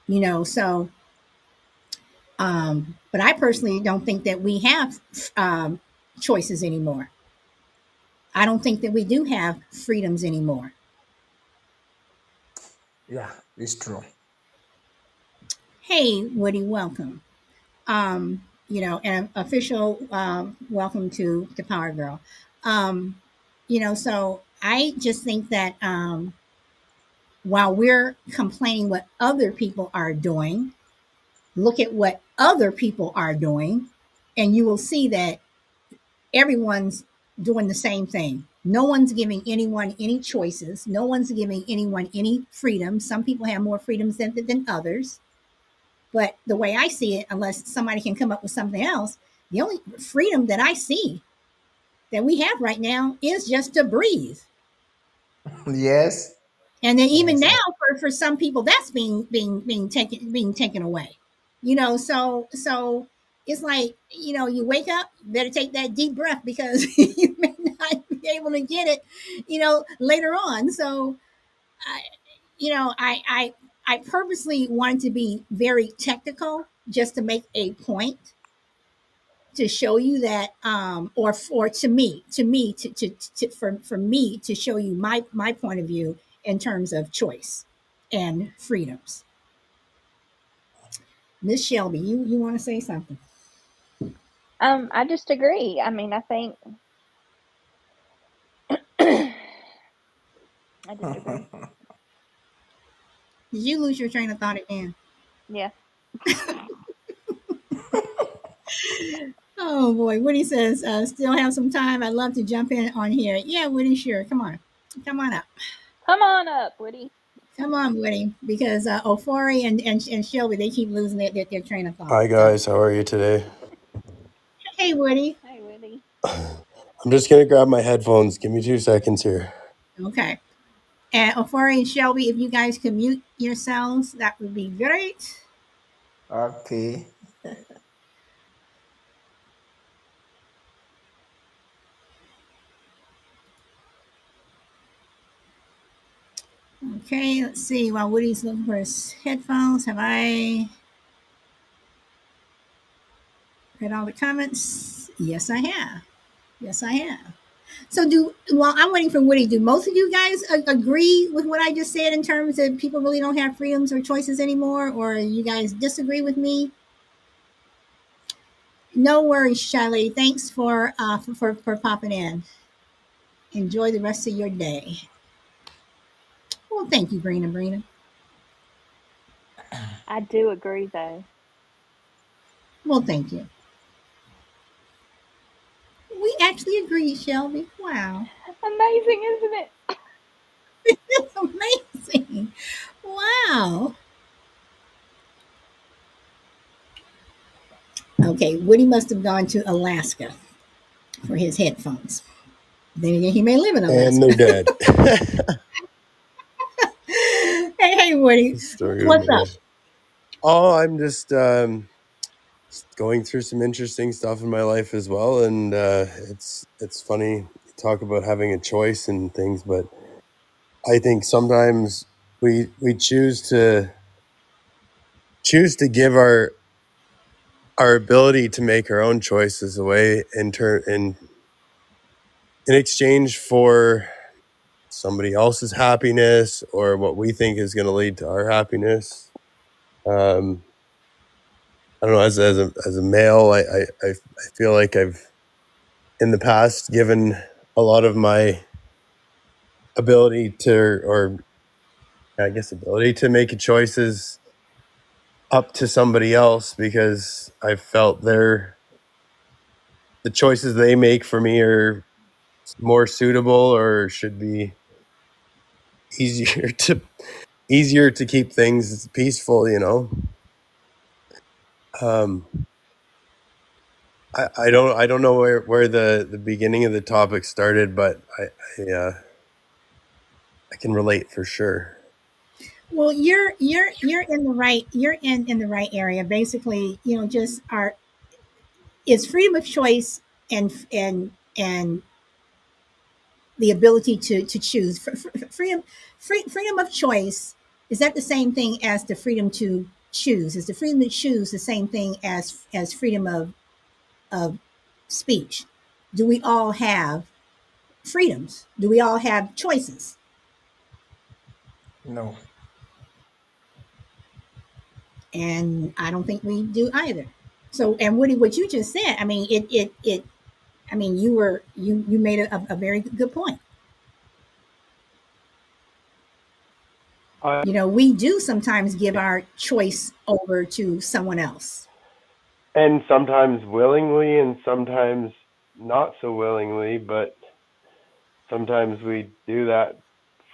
You know so um but i personally don't think that we have um choices anymore. I don't think that we do have freedoms anymore. Yeah, it's true. hey woody welcome. Um you know an official um welcome to the power girl. Um, you know, so I just think that um, while we're complaining what other people are doing, look at what other people are doing, and you will see that everyone's doing the same thing. No one's giving anyone any choices. No one's giving anyone any freedom. Some people have more freedoms than, than others. But the way I see it, unless somebody can come up with something else, the only freedom that I see that we have right now is just to breathe. Yes. And then even Yes. now for, for some people that's being being being taken being taken away. You know, so so it's like, you know, you wake up, better take that deep breath because *laughs* you may not be able to get it, you know, later on. So I you know, I I I purposely wanted to be very technical just to make a point to show you that um or for to me to me to, to, to for for me to show you my my point of view in terms of choice and freedoms miss shelby you you want to say something Um, I just agree. I mean, I think *clears throat* I just agree. did you lose your train of thought again Yeah. *laughs* oh boy woody says uh, still have some time i'd love to jump in on here yeah woody sure come on come on up Come on up, Woody. come on woody because uh ofori and, and and shelby they keep losing their, their, their train of thought Hi guys, how are you today? hey woody Hey, Woody. *coughs* I'm just gonna grab my headphones. Give me two seconds here. Okay. And Ofori and Shelby, if you guys could mute yourselves, that would be great. Okay. *laughs* Okay, let's see. While Woody's looking for his headphones, have I read all the comments? Yes, I have. Yes, I have. So, do while I'm waiting for Woody, do most of you guys a- agree with what I just said in terms of people really don't have freedoms or choices anymore, or you guys disagree with me? No worries, Shelly. Thanks for uh, for, for for popping in. Enjoy the rest of your day. Well, thank you, Brina. Brina. I do agree, though. Well, thank you. We actually agree, Shelby. Wow. Amazing, isn't it? It's *laughs* amazing. Wow. Okay, Woody must have gone to Alaska for his headphones. Then again, he may live in And Alaska. they're dead. *laughs* hey, hey, Woody. Story What's up? Oh, I'm just um, going through some interesting stuff in my life as well, and uh, it's it's funny you talk about having a choice and things, but I think sometimes we we choose to choose to give our our ability to make our own choices away in turn in in exchange for somebody else's happiness or what we think is going to lead to our happiness. Um, I don't know. As as a as a male, I, I I feel like I've in the past given a lot of my ability to or I guess ability to make choices up to somebody else because I felt their the choices they make for me are more suitable or should be easier *laughs* to easier to keep things peaceful you know um I, I don't I don't know where, where the, the beginning of the topic started, but I I, uh, I can relate for sure. Well, you're you're you're in the right you're in in the right area. Basically, you know, just our is freedom of choice and and and the ability to to choose. Fr- fr- freedom free, freedom of choice is that the same thing as the freedom to choose? Is the freedom to choose the same thing as as freedom of of speech? Do we all have freedoms? Do we all have choices? No. and i don't think we do either. So and woody what you just said i mean it it it I mean, you were you you made a, a very good point. I, You know, we do sometimes give our choice over to someone else. and sometimes willingly and sometimes not so willingly, but sometimes we do that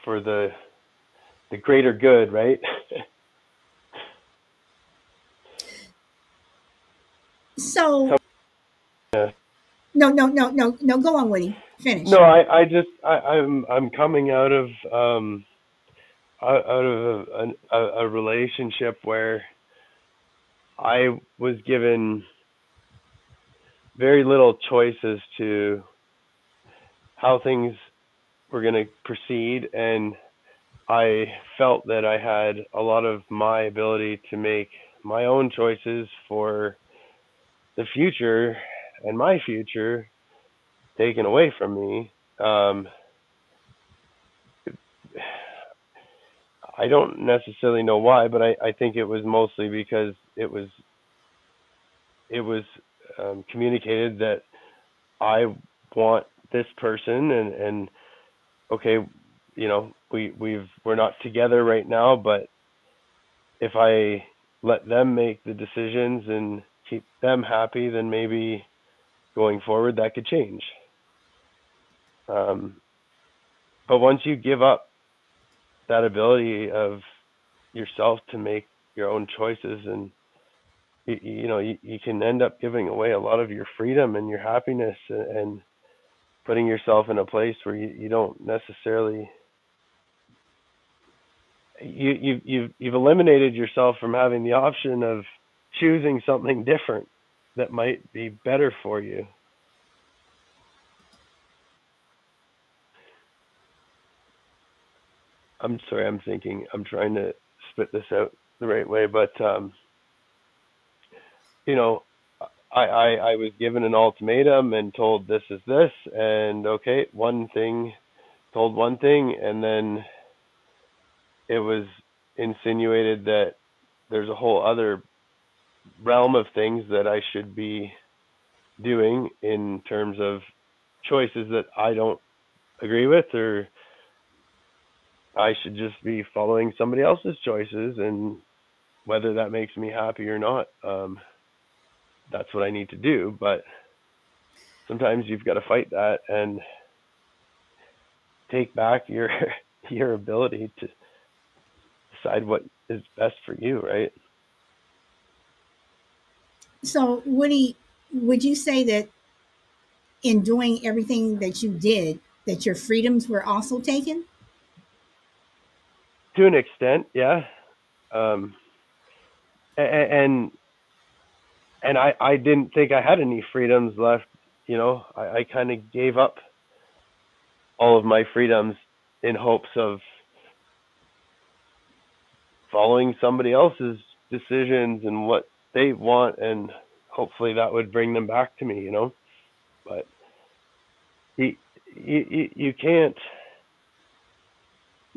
for the the greater good, right? *laughs* So, Some- yeah. No, no, no, no, no. Go on, Woody. Finish. No, I, I just I, I'm I'm coming out of um out of a, a a relationship where I was given very little choices to how things were going to proceed and I felt that I had a lot of my ability to make my own choices for the future and my future taken away from me. Um, I don't necessarily know why, but I, I think it was mostly because it was it was um, communicated that I want this person and and okay, you know, we we've we're not together right now, but if I let them make the decisions and keep them happy, then maybe going forward that could change. Um, but once you give up that ability of yourself to make your own choices and you, you know you, you can end up giving away a lot of your freedom and your happiness and, putting yourself in a place where you, you don't necessarily you you you've you've eliminated yourself from having the option of choosing something different that might be better for you. I'm sorry, I'm thinking I'm trying to spit this out the right way, but um you know, I, I I was given an ultimatum and told this is this and okay, one thing told one thing and then it was insinuated that there's a whole other realm of things that I should be doing in terms of choices that I don't agree with or I should just be following somebody else's choices and whether that makes me happy or not um that's what I need to do. But sometimes you've got to fight that and take back your *laughs* your ability to decide what is best for you right So, Woody, would you say that in doing everything that you did, that your freedoms were also taken? to an extent yeah um and and, I I didn't think I had any freedoms left you know I, I kind of gave up all of my freedoms in hopes of following somebody else's decisions and what they want and hopefully that would bring them back to me you know? But you you you can't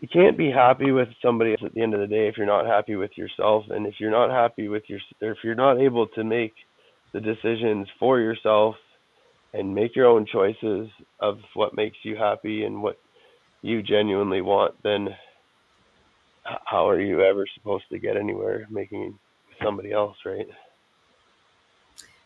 you can't be happy with somebody else at the end of the day if you're not happy with yourself. And if you're not happy with your if you're not able to make the decisions for yourself and make your own choices of what makes you happy and what you genuinely want then how are you ever supposed to get anywhere making somebody else right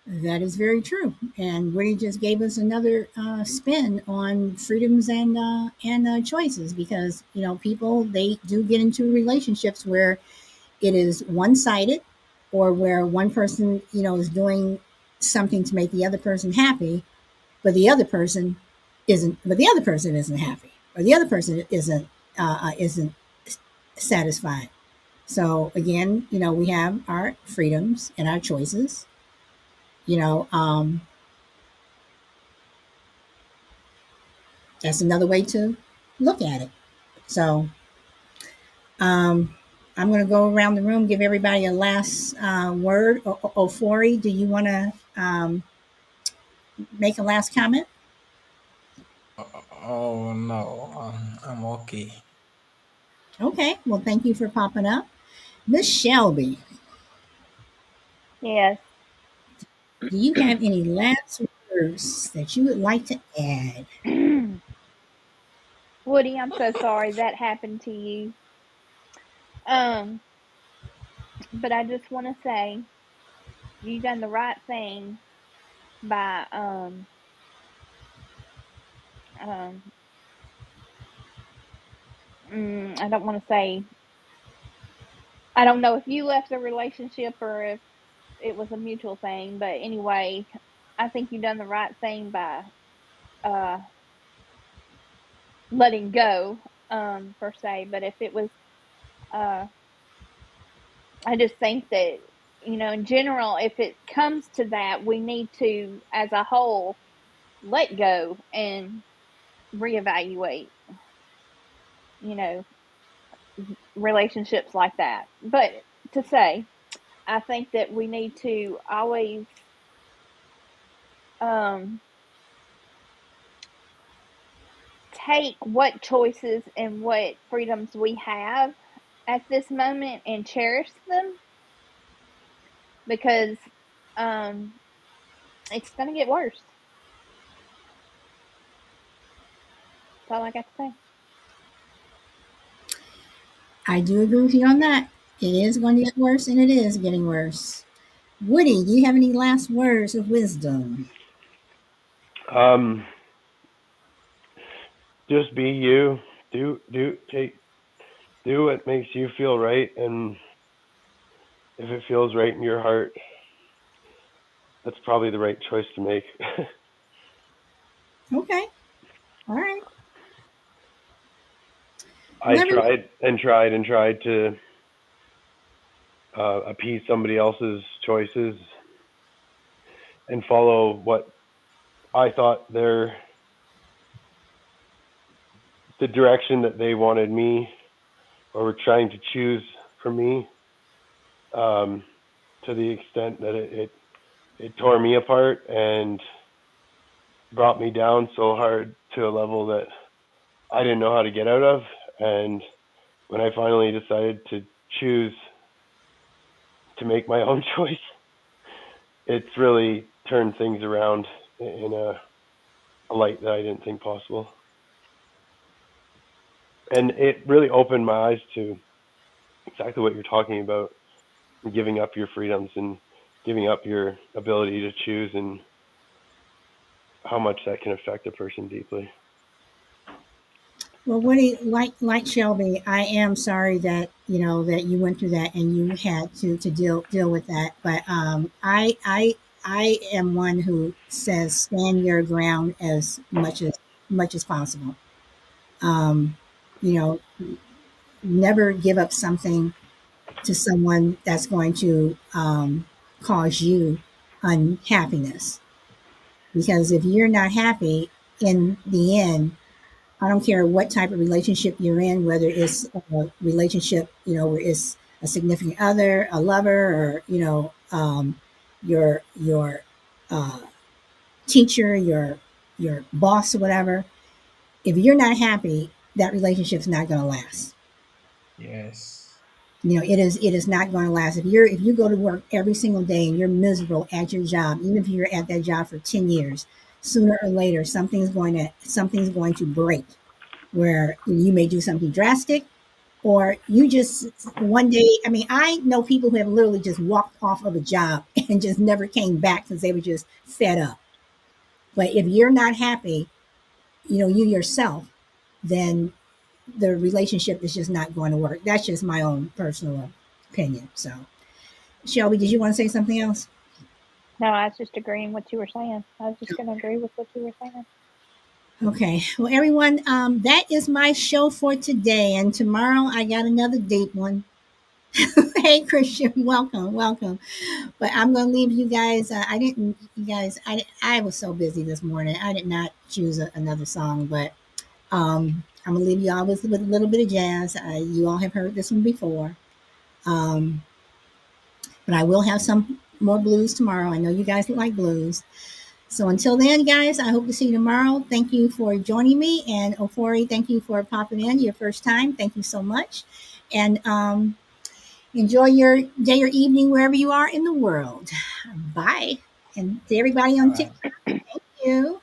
That is very true. And Woody just gave us another uh, spin on freedoms and uh, and uh, choices because you know people they do get into relationships where it is one sided or where one person you know is doing something to make the other person happy, but the other person isn't. But the other person isn't happy, or the other person isn't uh, uh, isn't satisfied. So again, you know, we have our freedoms and our choices. You know, um, that's another way to look at it. So um, I'm going to go around the room, give everybody a last uh, word. O- Ofori, do you want to um, make a last comment? Oh no, I'm okay. Okay. Well, thank you for popping up. Miss Shelby, Yes. do you have any last words that you would like to add? *clears throat* Woody, I'm so sorry that happened to you. Um, but I just want to say you've done the right thing by um um mm, I don't want to say I don't know if you left the relationship or if it was a mutual thing, but anyway, I think you've done the right thing by uh letting go um per se, but if it was uh I just think that you know, in general, if it comes to that, we need to, as a whole, let go and reevaluate, you know, relationships like that. But to say, I think that we need to always um, take what choices and what freedoms we have at this moment and cherish them because um, it's going to get worse. That's all I got to say. I do agree with you on that. It is going to get worse, and it is getting worse. Woody, do you have any last words of wisdom? Um, just be you. Do do take do what makes you feel right, and if it feels right in your heart, that's probably the right choice to make. *laughs* okay. All right. I tried and tried and tried to uh, appease somebody else's choices and follow what I thought their the direction that they wanted me or were trying to choose for me um, to the extent that it, it it tore me apart and brought me down so hard to a level that I didn't know how to get out of. And when I finally decided to choose to make my *laughs* own choice, it's really turned things around in a, a light that I didn't think possible. And it really opened my eyes to exactly what you're talking about giving up your freedoms and giving up your ability to choose and how much that can affect a person deeply. Well, Woody, like like Shelby, I am sorry that you know that you went through that and you had to to deal deal with that. But um, I I I am one who says stand your ground as much as much as possible. Um, you know, never give up something to someone that's going to um, cause you unhappiness. Because if you're not happy in the end, I don't care what type of relationship you're in, whether it's a relationship, you know, where it's a significant other, a lover, or you know, um, your your uh, teacher, your your boss, or whatever. If you're not happy, that relationship's not going to last. Yes you know it is it is not going to last if you're if you go to work every single day and you're miserable at your job even if you're at that job for 10 years sooner or later something's going to something's going to break where you may do something drastic or you just one day i mean i know people who have literally just walked off of a job *laughs* and just never came back because they were just fed up but if you're not happy you know you yourself then the relationship is just not going to work. That's just my own personal opinion. So, Shelby, did you want to say something else? No, I was just agreeing what you were saying. I was just going to agree with what you were saying. Okay. Well, everyone, um, that is my show for today. And tomorrow I got another deep one. *laughs* hey, Christian, welcome, welcome. But I'm going to leave you guys. Uh, I didn't, you guys, I, I was so busy this morning. I did not choose a, another song, but um, I'm gonna leave you all with, with a little bit of jazz. Uh, you all have heard this one before, um, but I will have some more blues tomorrow. I know you guys like blues. So until then, guys, I hope to see you tomorrow. Thank you for joining me, and Ofori, thank you for popping in your first time. Thank you so much, and um, enjoy your day or evening wherever you are in the world. Bye, and to everybody on TikTok, thank you.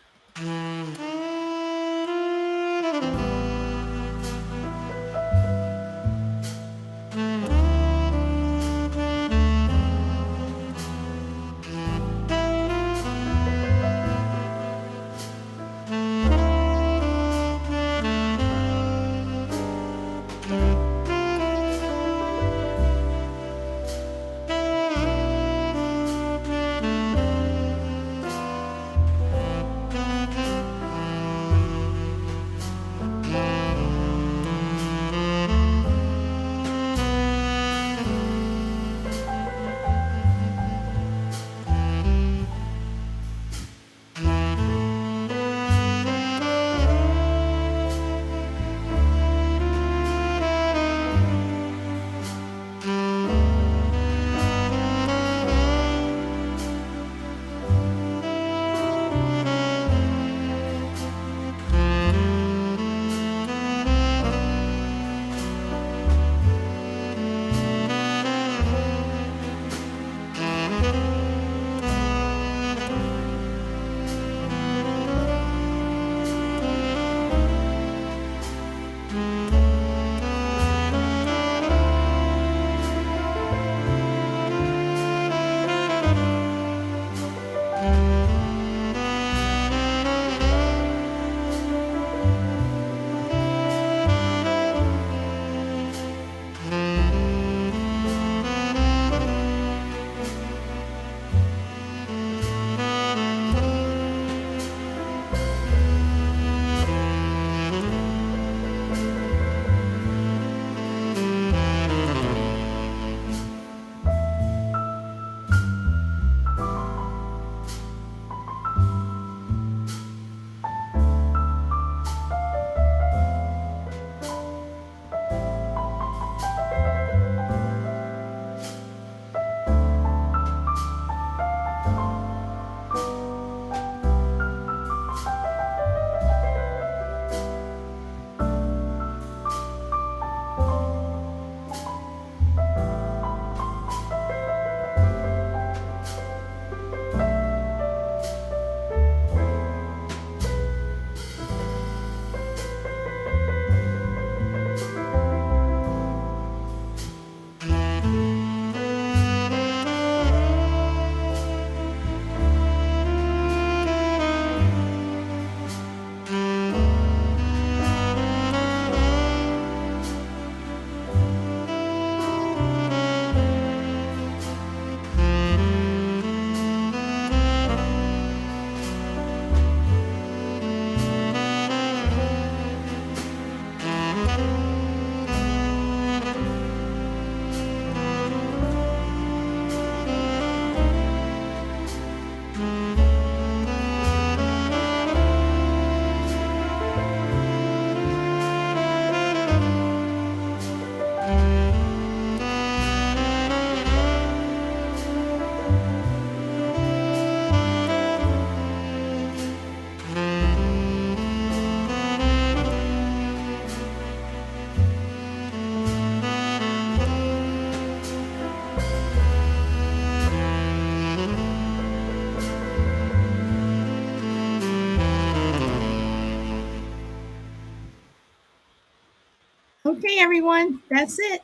Okay, everyone, that's it.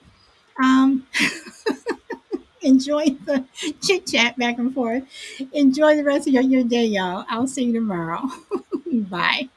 Um, *laughs* enjoy the chit chat back and forth. Enjoy the rest of your, your day, y'all. I'll see you tomorrow. *laughs* Bye.